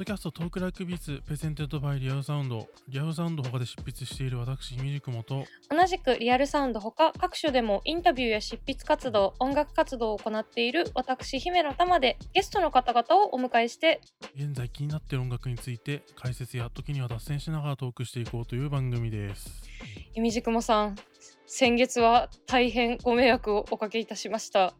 Podcast Talk Like Beats presented by Real Sound リアルサウンド他で執筆している私イミジクモと同じくリアルサウンドほか各所でもインタビューや執筆活動音楽活動を行っている私姫乃たまでゲストの方々をお迎えして現在気になっている音楽について解説や時には脱線しながらトークしていこうという番組です。イミジクモさん先月は大変ご迷惑をおかけいたしました。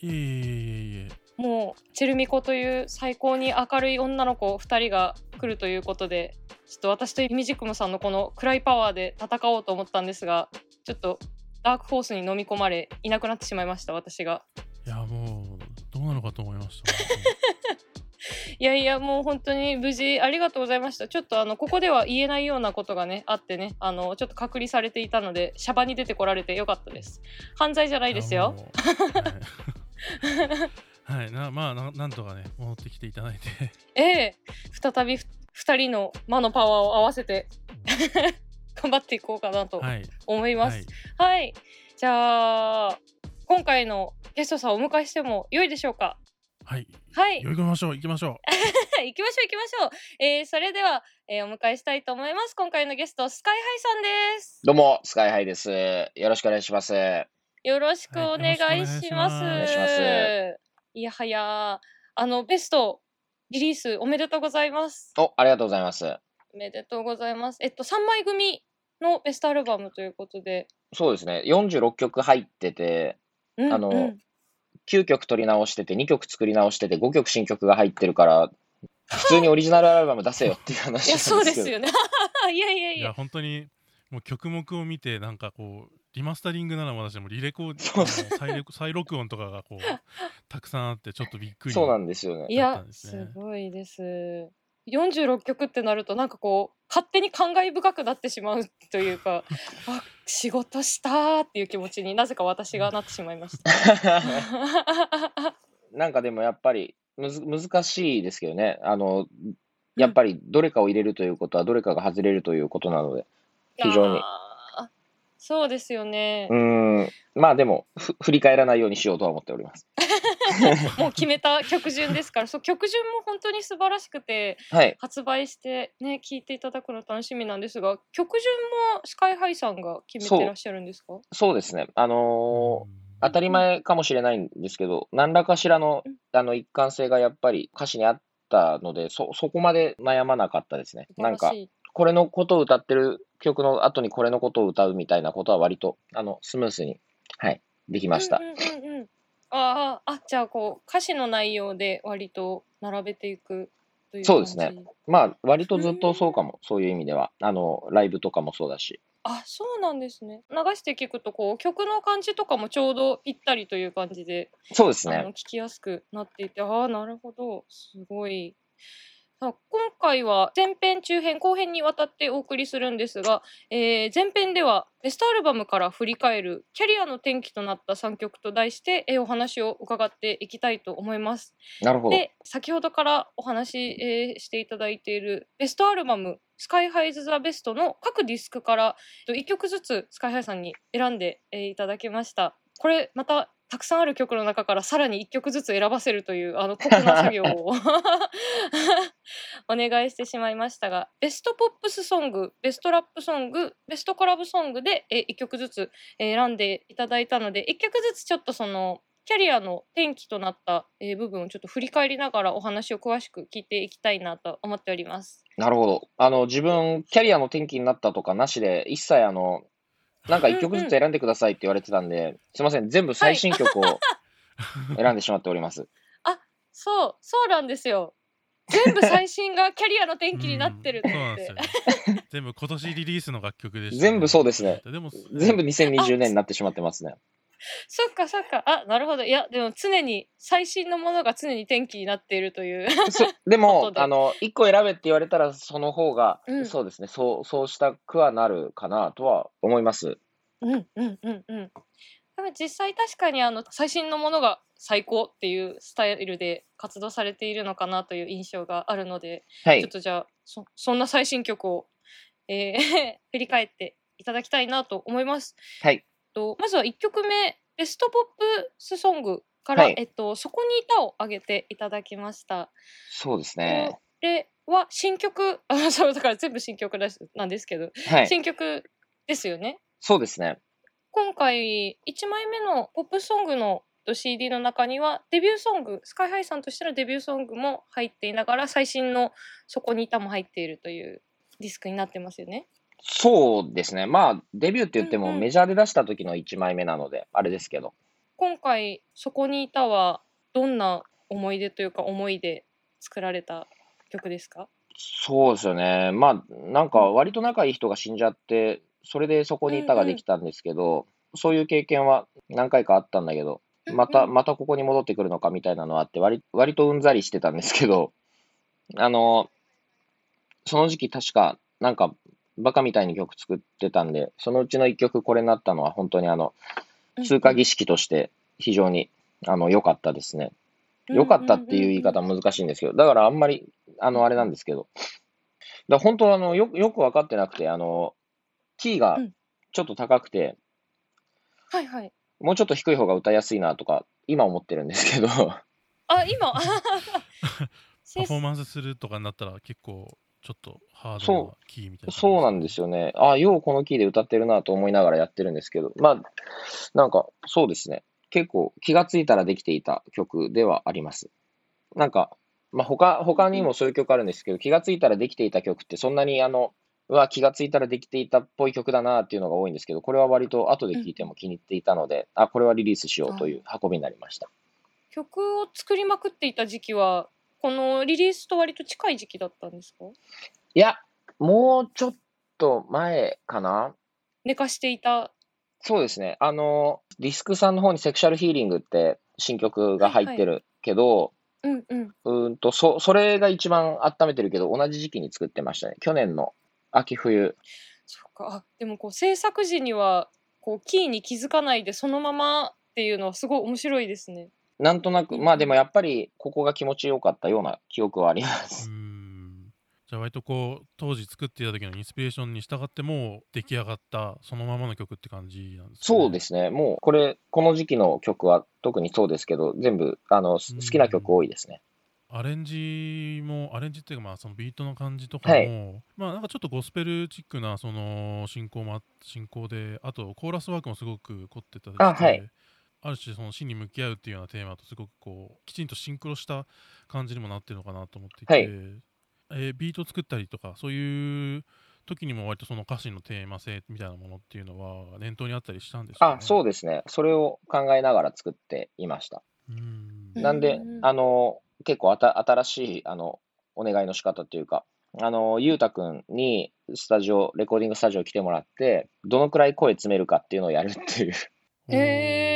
いえいえいえいえもうチェルミコという最高に明るい女の子2人が来るということでちょっと私とイミジクムさんのこの暗いパワーで戦おうと思ったんですがちょっとダークフォースに飲み込まれいなくなってしまいました私が。いやもうどうなのかと思いました いやいやもう本当に無事ありがとうございました。ちょっとあのここでは言えないようなことがねあってねあのちょっと隔離されていたのでシャバに出てこられてよかったです。犯罪じゃないですよ。はい、はい、な まあななんとかね戻ってきていただいて ええ再び2人の魔のパワーを合わせて 頑張っていこうかなと思います。はい、はい、じゃあ今回のゲストさんをお迎えしても良いでしょうか？はい。はい。行きましょう。行きましょう。行きましょう。行きましょう。えー、それでは、えー、お迎えしたいと思います。今回のゲスト、スカイハイさんです。どうも、スカイハイです。よろしくお願いします。よろしくお願いします。はい、お願いします。いやはや、あの、ベスト、リリースおめでとうございます。お、ありがとうございます。おめでとうございます。えっと、3枚組のベストアルバムということで。そうですね。46曲入ってて、うんうん、あの、9曲取り直してて、2曲作り直してて、5曲新曲が入ってるから、普通にオリジナルアルバム出せよっていう話なんですけど。いや、そうですよね。いやいやいや。いや、本当に、もう曲目を見て、なんかこう、リマスタリングなら私もリレコー再 再録音とかがこうたくさんあってちょっとびっくりそうなんですよね。いやすごいです。46曲ってなるとなんかこう勝手に感慨深くなってしまうというか あ仕事したっていう気持ちになぜか私がなってしまいました。なんかでもやっぱりむず難しいですけどね。あのやっぱりどれかを入れるということはどれかが外れるということなので非常にそうですよね。うん、まあでもふ、振り返らないようにしようとは思っております。もう決めた曲順ですから、そう曲順も本当に素晴らしくて、はい、発売してね聞いていただくの楽しみなんですが、曲順もスカイハイさんが決めてらっしゃるんですか？そうですね。あのー当たり前かもしれないんですけど、何らかしらのあの一貫性がやっぱり歌詞にあったので、そそこまで悩まなかったですね。なんかこれのことを歌ってる曲の後にこれのことを歌うみたいなことは割と、あの、スムースに、はい、できました。うんうんうん、ああ、じゃあこう、歌詞の内容で割と並べていくというそうですね。まあ、割とずっとそうかも、そういう意味では。あの、ライブとかもそうだし。あ、そうなんですね。流して聞くと、こう、曲の感じとかもちょうどぴったりという感じで、そうですね。聞きやすくなっていて、ああ、なるほど。すごい。今回は前編中編後編にわたってお送りするんですが、えー、前編ではベストアルバムから振り返るキャリアの転機となった3曲と題して、えー、お話を伺っていきたいと思います。なるほど。で先ほどからお話、えー、していただいているベストアルバムスカイハイズ・ザ・ベストの各ディスクから1曲ずつスカイハイさんに選んで、えー、いただきました。これまたたくさんある曲の中からさらに1曲ずつ選ばせるというあの酷な作業を お願いしてしまいましたがベストポップスソングベストラップソングベストコラボソングでえ1曲ずつ選んでいただいたので1曲ずつちょっとそのキャリアの転機となった、部分をちょっと振り返りながらお話を詳しく聞いていきたいなと思っております。なるほど。あの自分キャリアの転機になったとかなしで一切あのなんか一曲ずつ選んでくださいって言われてたんで、すいません、全部最新曲を 選んでしまっております。あ、そう、そうなんですよ。全部最新がキャリアの転機になってるって。そうなんですよ、全部今年リリースの楽曲でした、ね、全部そうですね。でも全部2020年になってしまってますね。そっかそっか。あ、なるほど。いや、でも常に、最新のものが常に転機になっているという でも、あの、一個選べって言われたら、その方が、うん、そうですね、そう、そうしたくはなるかなとは思います。うんうんうんうん。実際確かにあの最新のものが最高っていうスタイルで活動されているのかなという印象があるので、はい、ちょっとじゃあそそんな最新曲を、えー 振り返っていただきたいなと思います。はい。とまずは1曲目ベストポップスソングから、はい、えっと、そこに歌をあげていただきました。そうですね。れは新曲、あ、そう、だから全部新曲ですなんですけど、はい。新曲ですよね。そうですね。今回、1枚目のポップソングの CD の中には、デビューソング、スカイハイさんとしてのデビューソングも入っていながら、最新のそこにいたも入っているというディスクになってますよね。そうですね。まあ、デビューって言ってうんうんもメジャーで出した時の1枚目なので、あれですけど。今回、そこにいたは、どんな思い出というか思いで作られた曲ですか？そうですよね。まあ、なんか割と仲いい人が死んじゃって、それでそこにいたができたんですけど、そういう経験は何回かあったんだけど、また、うんうんまたここに戻ってくるのかみたいなのはあって、割割とうんざりしてたんですけど、あの、その時期確か、なんか、バカみたいに曲作ってたんで、そのうちの一曲これになったのは本当にあの、通過儀式として非常に、あの、良かったですね。良かったっていう言い方は難しいんですけど、だからあんまり、あの、あれなんですけど、だから本当あの、よよく分かってなくて、あの、キーがうん。ちょっと高くて、はいはい。もうちょっと低い方が歌いやすいなとか、今思ってるんですけど、あ、今。パフォーマンスするとかになったら結構ちょっとハードなそキーみたいな。そうなんですよね。あようこのキーで歌ってるなと思いながらやってるんですけど、まあ、なんか、そうですね。結構気がついたらできていた曲ではあります。なんか、まあ、他、他にもそういう曲あるんですけど、気がついたらできていた曲ってそんなにあの、うわ、気がついたらできていたっぽい曲だなっていうのが多いんですけど、これは割と後で聴いても気に入っていたので、あ、これはリリースしようという運びになりました。曲を作りまくっていた時期は、このリリースと割と近い時期だったんですか？いや、もうちょっと前かな寝かしていた。そうですね。あの、ディスクさんの方にセクシャルヒーリングって新曲が入ってるけど、うんうん。うーんと、そ、それが一番温めてるけど、同じ時期に作ってましたね。去年の秋冬。そっか。あでもこう制作時には、こうキーに気づかないでそのままっていうのはすごい面白いですね。なんとなく、まあでもやっぱり、ここが気持ちよかったような記憶はありまうす。ーん。じゃあ割とこう当時作っていた時のインスピレーションに従ってもう出来上がったそのままの曲って感じなんですね。そうですね。もう、これ、この時期の曲は特にそうですけど、全部、あの、好きな曲多いですね。アレンジもアレンジっていうかまあそのビートの感じとかも、はいまあなんかちょっとゴスペルチックなその進行もあ進行であとコーラスワークもすごく凝ってたりしはいある種その死に向き合うっていうようなテーマとすごくこうきちんとシンクロした感じにもなってるのかなと思っていて、はい。えービート作ったりとかそういう時にも割とその歌詞のテーマ性みたいなものっていうのは念頭にあったりしたんですか、ね、あ、そうですね。それを考えながら作っていました。うん。なんでう、ん。あの、結構あた新しい、あの、お願いの仕方っていうか、あの、ゆうたくんにスタジオ、レコーディングスタジオ来てもらって、どのくらい声詰めるかっていうのをやるっていう、へお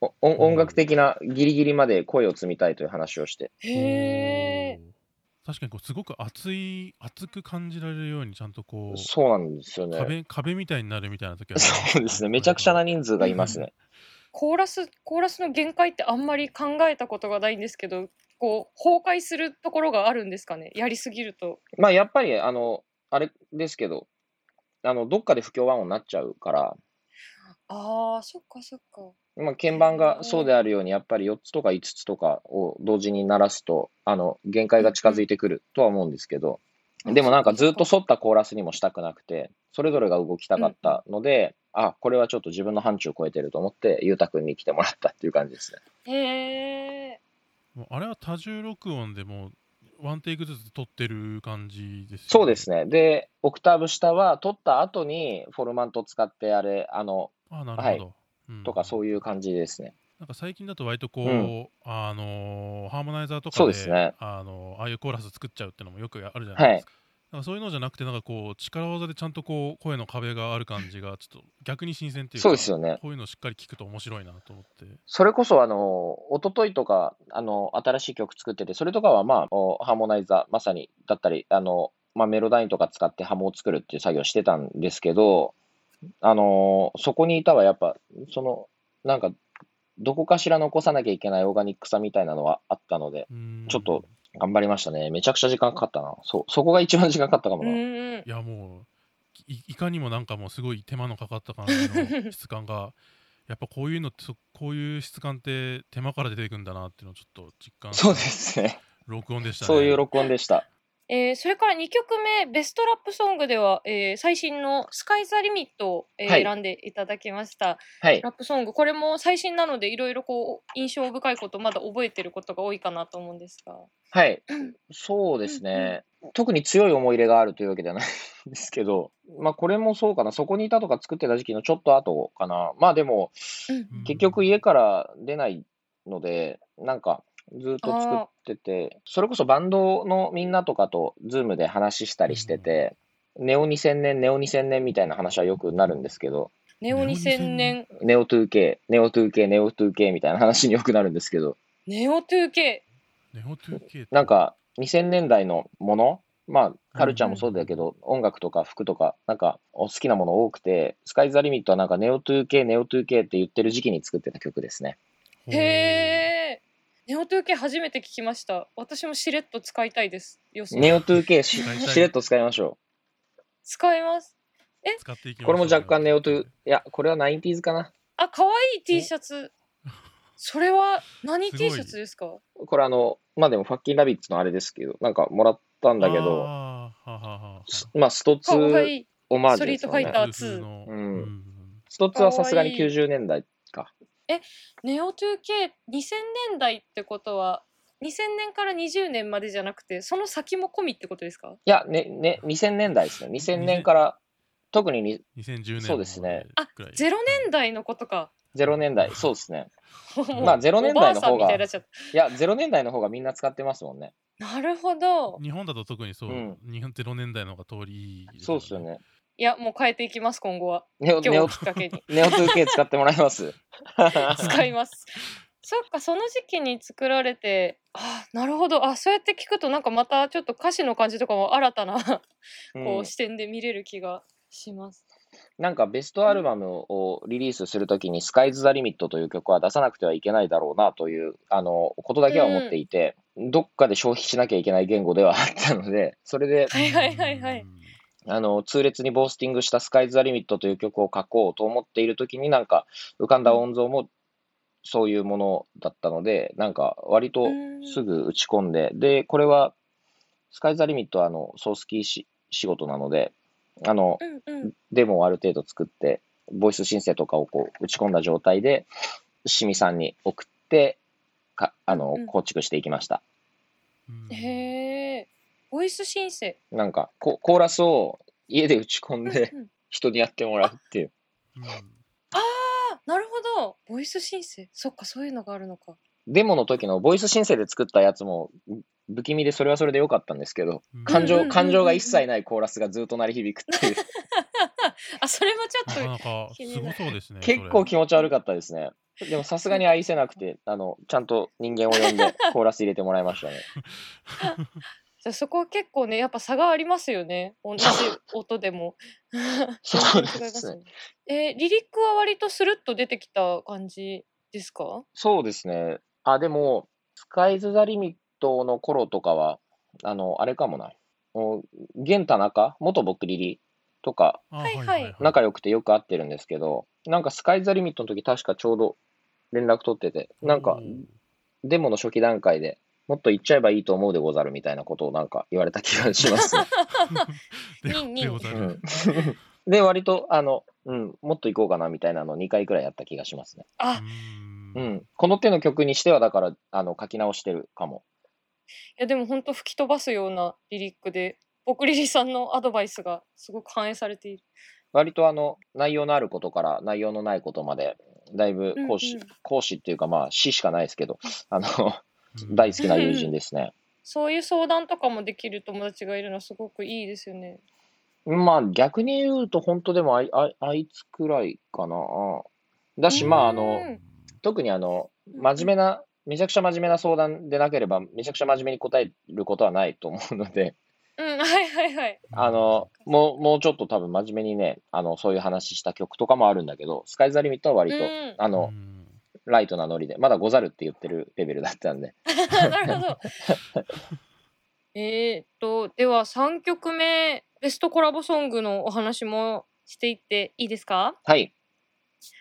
音音楽的なギリギリまで声を積みたいという話をして。へえ。確かにこうすごく熱い熱く感じられるようにちゃんとこうそうなんですよね。壁壁みたいになるみたいな時はそうですね。めちゃくちゃな人数がいますね。コーラスコーラスの限界ってあんまり考えたことがないんですけど、こう崩壊するところがあるんですかね？やりすぎると。まあ、やっぱり、あの、あれですけど、あの、どっかで不協和音になっちゃうから、ああ、そっかそっか。まあ、鍵盤がそうであるように、やっぱり4つとか5つとかを同時に鳴らすと、あの、限界が近づいてくるとは思うんですけど、でもなんかずっと沿ったコーラスにもしたくなくて、それぞれが動きたかったので、あ、これはちょっと自分の範疇を超えてると思って、ゆうたくんに来てもらったっていう感じですね。へえ。もうあれは多重録音でもうワンテイクずつ撮ってる感じですよね。そうですね。で、オクターブ下は取った後にフォルマント使って、あれ、あの、あなるほど、はい。うんとかそういう感じですね。なんか最近だと割とこう、うんあのーハーモナイザーとかでそうですねあのーああいうコーラス作っちゃうっていうのもよくあるじゃないですか。なんかそういうのじゃなくてなんかこう力技でちゃんとこう声の壁がある感じがちょっと逆に新鮮っていうかそうですよね。こういうのをしっかり聞くと面白いなと思って。それこそ、あの、一昨日とか、あの、新しい曲作ってて、それとかは、まあ、おハーモナイザー、まさに、だったり、あの、まあ、メロダインとか使ってハモを作るっていう作業をしてたんですけど、あの、そこにいたは、やっぱ、その、なんか、どこかしら残さなきゃいけないオーガニックさみたいなのはあったので、うんちょっと頑張りましたね。めちゃくちゃ時間かかったな。そう、そこが一番時間かかったかもうな。ん。いやもういいかにもなんかもうすごい手間のかかった感じの質感が やっぱこういうのってそこういう質感って手間から出てくんだなっていうのをちょっと実感そうですね。録音でしたねそういう録音でした。えーそれから2曲目ベストラップソングでは、えー最新の「スカイ・ザ・リミット」を、えーはい選んでいただきましたはい。ラップソングこれも最新なのでいろいろこう印象深いことまだ覚えてることが多いかなと思うんですがはいうん。そうですね。特に強い思い入れがあるというわけではないんですけど、まあこれもそうかな。そこにいたとか作ってた時期のちょっと後かな。まあでも、うん結局家から出ないので、なんかずっと作ってて、それこそバンドのみんなとかとズームで話したりしてて、ネオ2000年、ネオ2000年みたいな話はよくなるんですけど、ネオ2000年？ neo 2K、neo 2K、neo 2K みたいな話によくなるんですけど、ネオ 2K ネオ 2K って？なんか2000年代のもの、まあカルチャーもそうだけど、音楽とか服とか、なんかお好きなもの多くて、スカイザリミットはなんかネオ 2K、ネオ 2K って言ってる時期に作ってた曲ですね。へえネオ 2K 初めて聞きました。私もしれっと使いたいです。よし。ネオ 2K し使いたい。しれっと使いましょ使います。う。使っていきまこれも若干ネオト2、いや、これは 90s かな。あ可愛い T シャツ。それは何 T シャツですか？これあの、まあでもファッキンラビッツのあれですけど、なんかもらったんだけど、あーはははまあストかわ2いいオマーストリートファイ。ター2のうん。うん。スト2はさすがにかわい。い90年代か。ネオ 2K2000 年代ってことは2000年から20年までじゃなくてその先も込みってことですか？いや、ね、ね、2000年代ですね。2000年から、特にに2010年そうですねあくらい0年代のことか0年代、そうですね。まあ0年代の方がいや、0年代の方がみんな使ってますもんね。たなるほど日本だと特にそう、うん日本0年代の方が通りいいそうですよね。いやもう変えていきます今後は。ネオ、ネオ今日をき、っかけに。ネオ 2K 使ってもらいます。使います。そっかその時期に作られてあなるほど。あそうやって聞くとなんかまたちょっと歌詞の感じとかも新たなうん。こう視点で見れる気がします、なんかベストアルバムをリリースするときに、スカイズ・ザ・リミットという曲は出さなくてはいけないだろうなという、あの、ことだけは思っていて、どっかで消費しなきゃいけない言語ではあったので、それで、はいはいはいはいあの、痛烈にボースティングしたスカイズ・ザ・リミットという曲を書こうと思っているときになんか浮かんだ音像もそういうものだったので、なんか割とすぐ打ち込んで、で、これはスカイズ・ザ・リミットはあの、ソースキーし仕事なので、あの、うんうん。デモをある程度作って、ボイス申請とかをこう打ち込んだ状態で、しみさんに送って、かあの構築していきました。うん。へえボイス申請なんかコ、コーラスを家で打ち込んでうんうん人にやってもらうっていう。うんあなるほどボイス申請そっかそういうのがあるのかデモの時のボイス申請で作ったやつも不気味でそれはそれで良かったんですけど、感情、うんうんうんうん感情が一切ないコーラスがずっと鳴り響くっていう。あそれもちょっなかなかすごそうですね。結構気持持ち悪かったですね。でもさすがに愛せなくて、あの、ちゃんと人間を呼んでコーラス入れてもらいましたね。とじゃあそこは結構ねやっぱ差がありますよね。同じ 音でも。そうですすねね。えーリリックは割とスルッと出てきた感じですか？そうですね。あ、でも、スカイズ・ザ・リミットの頃とかは、あの、あれかもな。もう現田中、元僕リリとか、はいはい仲良くてよく会ってるんですけど、なんかスカイズ・ザ・リミットの時確かちょうど連絡取ってて、なんかデモの初期段階でもっと言っちゃえばいいと思うでござるみたいなことをなんか言われた気がしますね。で割と、あの、うん、もっと行こうかなみたいなのを2回くらいやった気がしますね。あううんん。この手の曲にしては、だから、あの、書き直してるかも。いやでも本当吹き飛ばすようなリリックで僕リリさんのアドバイスがすごく反映されている割と、あの、内容のあることから内容のないことまで、だいぶ講師、うんうん講師っていうか、まあ、詩しかないですけど、あの、うん大好きな友人ですね。そういう相談とかもできる友達がいるのはすごくいいですよね。まあ、逆に言うと、本当でもあい、あいあいつくらいかな。だし、まあ、あの、うん。特にあの、真面目な、めちゃくちゃ真面目な相談でなければ、めちゃくちゃ真面目に答えることはないと思うので、うん はいはいはい。あの、もう、もうちょっと多分真面目にね、あの、そういう話した曲とかもあるんだけど、スカイザリミットは割と、うん。あのう、んライトなノリで、まだござるって言ってるレベルだったんで。なるほど えーっとでは3曲目ベストコラボソングのお話もしていっていいですか？はい。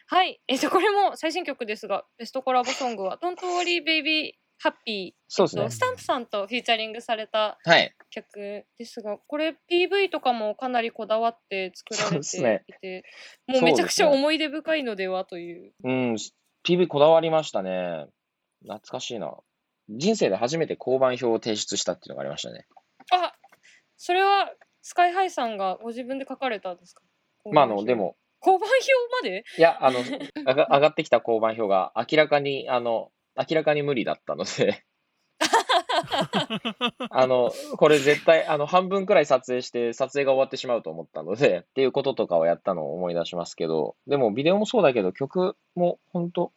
はい、えっとこれも最新曲ですがベストコラボソングは「Don't Worry Baby ハッピー、そうですねえっと。スタンプさんとフィーチャリングされたはい。曲ですが、これ PV とかもかなりこだわって作られていて、もうめちゃくちゃ思い出深いのではという。うん、PV こだわりましたね。懐かしいな。人生で初めて交番表を提出したっていうのがありましたね。あそれはスカイハイさんがご自分で書かれたんですか？まあ、あの、で。も、交番表まで？いや、あの、あが上がってきた交番表が明らかに、あの、明らかに無理だったので、あの、これ絶対、あの、半分くらい撮影して、撮影が終わってしまうと思ったので、っていうこととかをやったのを思い出しますけど、でも、ビデオもそうだけど、曲も本当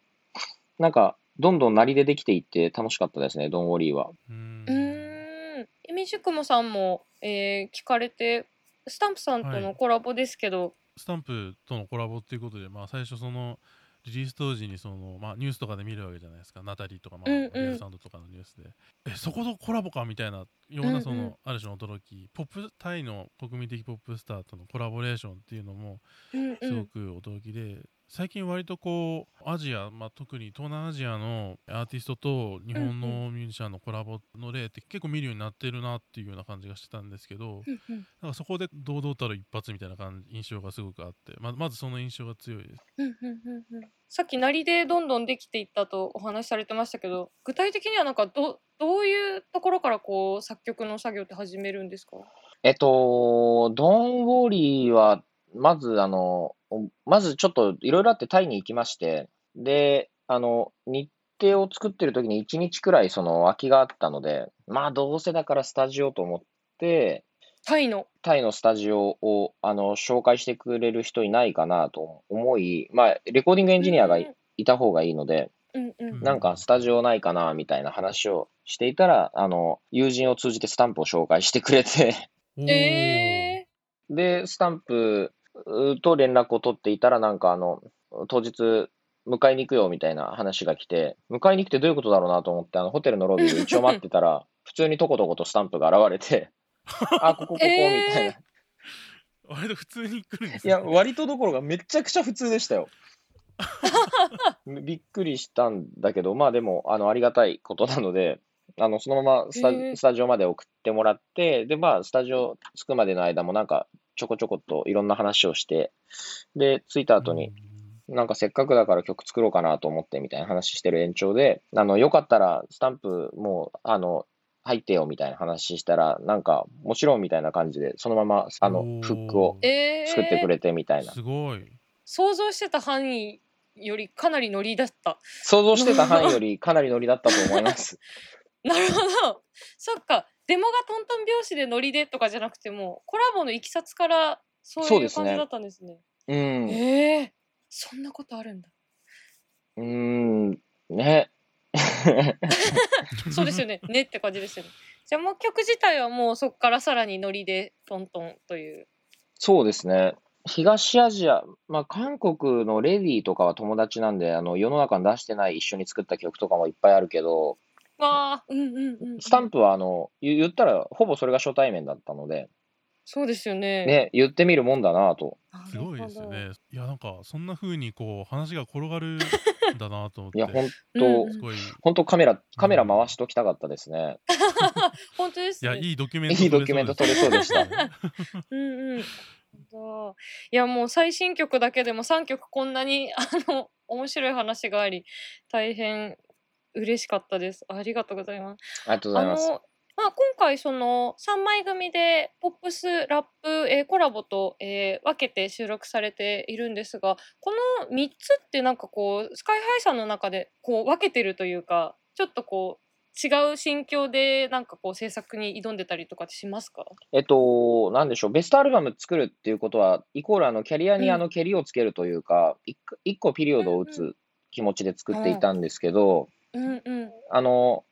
なんか、どんどん鳴りでできていって楽しかったですね、ドンウォリーは。うんうーん。エミシュクモさんも、えー聞かれて、スタンプさんとはいのコラボですけど、スタンプとのコラボっていうことで、まあ、最初そのリリース当時にその、まあ、ニュースとかで見るわけじゃないですか。ナタリーとか、まあうんうん。サウンドとかのニュースで。えそことコラボかみたいなようなその、うん。うんある種の驚き。ポップタイの国民的ポップスターとのコラボレーションっていうのもうんうん。すごく驚きで、最近割とこうアジア、まあ、特に東南アジアのアーティストと日本のミュージシャンのコラボの例って結構見るようになってるなっていうような感じがしてたんですけど、うんうん。なんかそこで堂々たる一発みたいな感じ印象がすごくあってままずその印象が強いです。うんうんうんうん。さっきなりでどんどんできていったとお話しされてましたけど具体的にはなんかどどういうところからこう作曲の作業って始めるんですか？えっと、ドンウォーリーは、まず、あの、まずちょっといろいろあってタイに行きまして、で、あの、日程を作ってる時に1日くらいその空きがあったので、まあどうせだからスタジオと思って、タイの。タイのスタジオをあの紹介してくれる人いないかなと思い、まあレコーディングエンジニアがいいた方がいいので、うんうん。うん。なんかスタジオないかなみたいな話をしていたら、あの、友人を通じてスタンプを紹介してくれて、おーえで、スタンプと連絡を取っていたら、なんかあの、当日、迎えに行くよみたいな話が来て、迎えに来てどういうことだろうなと思って、あの、ホテルのロビーで 一応待ってたら、普通にとことことスタンプが現れて、あ、ここここ、みたいな。割と普通に来るんですいや、割とどころがめちゃくちゃ普通でしたよ。びっくりしたんだけど、まあでも、あの、ありがたいことなので、あの、そのままスタ,、へえスタジオまで送ってもらって、で、まあ、スタジオ着くまでの間もなんか、ちょこちょこっといろんな話をして、で、着いた後に、なんかせっかくだから曲作ろうかなと思ってみたいな話してる延長で、あの、よかったらスタンプもう、あの、入ってよみたいな話したら、なんか、もちろんみたいな感じで、そのまま、あのフックをー、えー、作ってくれてみたいな。すごい。想像してた範囲よりかなりノリだった。想像してた範囲よりかなりノリだったと思います。なるほど。そっか。デモがトントン拍子でノリでとかじゃなくても、コラボのいきさつからそういう感じだったんですね。うん。うええそんなことあるんだ。ーん、ね。そうですよね。ねって感じですよね。じゃあもう曲自体はもうそこからさらにノリでトントンという。そうですね。東アジア、まあ、韓国のレディーとかは友達なんで、あの、世の中に出してない一緒に作った曲とかもいっぱいあるけど、わあ、うんうんうんうん。スタンプはあの、言言ったらほぼそれが初対面だったので、そうですよね。ね、言ってみるもんだなと。すごいですよね。いやなんかそんな風にこう話が転がるんだなと思って。いや、本うん当うんすごい。い本当カメラ、カメラ回しときたかったですね。本当ですね。やいいドキュメントいいドキュメント撮れそうでした。うんうん。いやもう最新曲だけでも3曲こんなにあの面白い話があり大変嬉しかったです。ありがとうございます。ありがとうございます。あのまあ、今回その3枚組でポップスラップ、えーコラボと、えー分けて収録されているんですがこの3つってなんかこうスカイハイさんの中でこう分けてるというかちょっとこう違う心境でなんかこう制作に挑んでたりとかしますか？えっと、なんでしょう、ベストアルバム作るっていうことは、イコールあのキャリアにあの蹴りをつけるというか、一個一個ピリオドを打うんつ気持ちで作っていたんですけど、うんうんあの、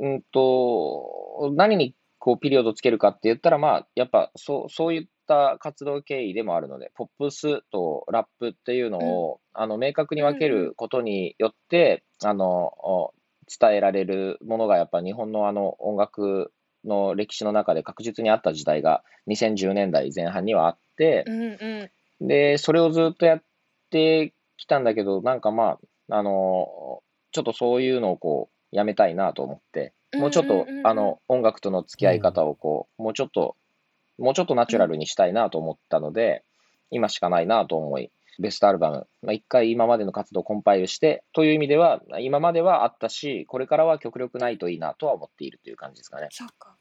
うんと、何にこうピリオドつけるかって言ったら、まあ、やっぱそうそういった活動経緯でもあるので、ポップスとラップっていうのを、あの明確に分けることによって、あの、お伝えられるものがやっぱ日本のあの音楽の歴史の中で確実にあった時代が2010年代前半にはあってう、んうん。で、それをずっとやってきたんだけど、なんかまあ、あの、ちょっとそういうのをこう、やめたいなと思って、もうちょっと、あの、音楽との付き合い方をこう、もうちょっと、もうちょっとナチュラルにしたいなと思ったので、今しかないなと思い、ベストアルバム、まあ、一回今までの活動をコンパイルして、という意味では、今まではあったし、これからは極力ないといいなとは思っているという感じですかね。そうか。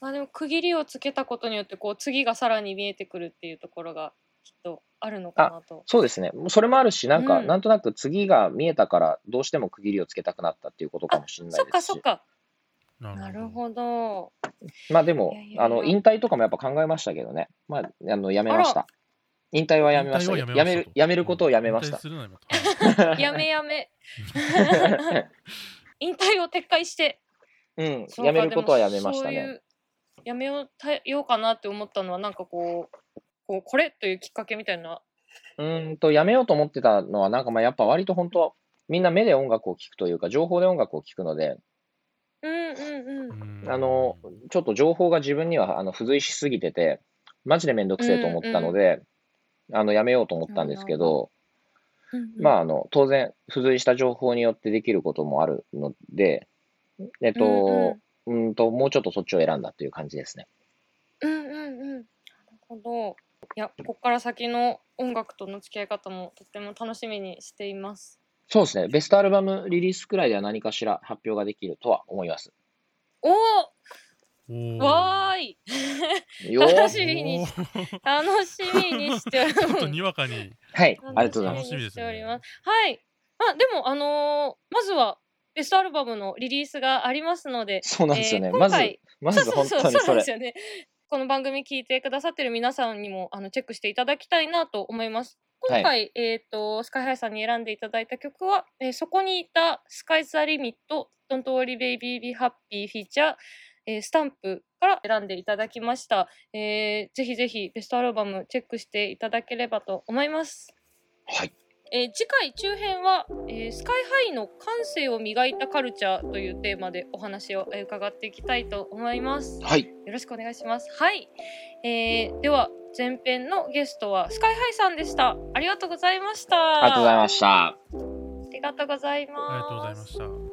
まあでも区切りをつけたことによってこう次がさらに見えてくるっていうところがきっとあるのかなと。そうですね。それもあるし、なんか、うんなんとなく次が見えたから、どうしても区切りをつけたくなったっていうことかもしれないそっですし。かそっか。ななるほど。まあでもいやいやあの、引退とかもやっぱ考えましたけどね。まあ、あの、やめました。引退はやめました。やめる、やめることをやめました。引退するな今と やめやめ。引退を撤回して。うん、やめることはやめましたね。でもそういうやめようたようかなって思ったのはなんかこうこうこれというきっかけみたいな。うーんと、やめようと思ってたのは、なんかまあやっぱ割と本当、みんな目で音楽を聴くというか、情報で音楽を聴くので、うんうんうん。うんあの、ちょっと情報が自分にはあの付随しすぎてて、マジでめんどくせえと思ったので、あの、やめようと思ったんですけど、まあ、あの、当然、付随した情報によってできることもあるので、えっと、うんと、もうちょっとそっちを選んだという感じですね。うんうんうん。なるほど。いや、ここから先の音楽との付き合い方もとっても楽しみにしています。そうですね。ベストアルバムリリースくらいでは何かしら発表ができるとは思います。おおわーい楽しみにし楽しみにしておりちょっとます。はい、にわかにありがとうございます。楽しみですね楽しておりますはい。まあでもあのーまずはベストアルバムのリリースがありますので、そうなんですよね。えーまずまずそうそうそう本当にそれそうなんです。よね。この番組聞いてくださってる皆さんにもあのチェックしていただきたいなと思います。今回、えっ、と、スカイハイさんに選んでいただいた曲は、えーそこにいたスカイザリミット、Don't Worry Baby Be Happy フィーチャー、えースタンプから選んでいただきました。えーぜひぜひベストアルバムチェックしていただければと思います。はい。えー次回中編は、えースカイハイの感性を磨いたカルチャーというテーマでお話をえー伺っていきたいと思います。はい。よろしくお願いします。はい。えーでは前編のゲストはスカイハイさんでした。ありがとうございました。ありがとうございました。ありがとうございます。ありがとうございました。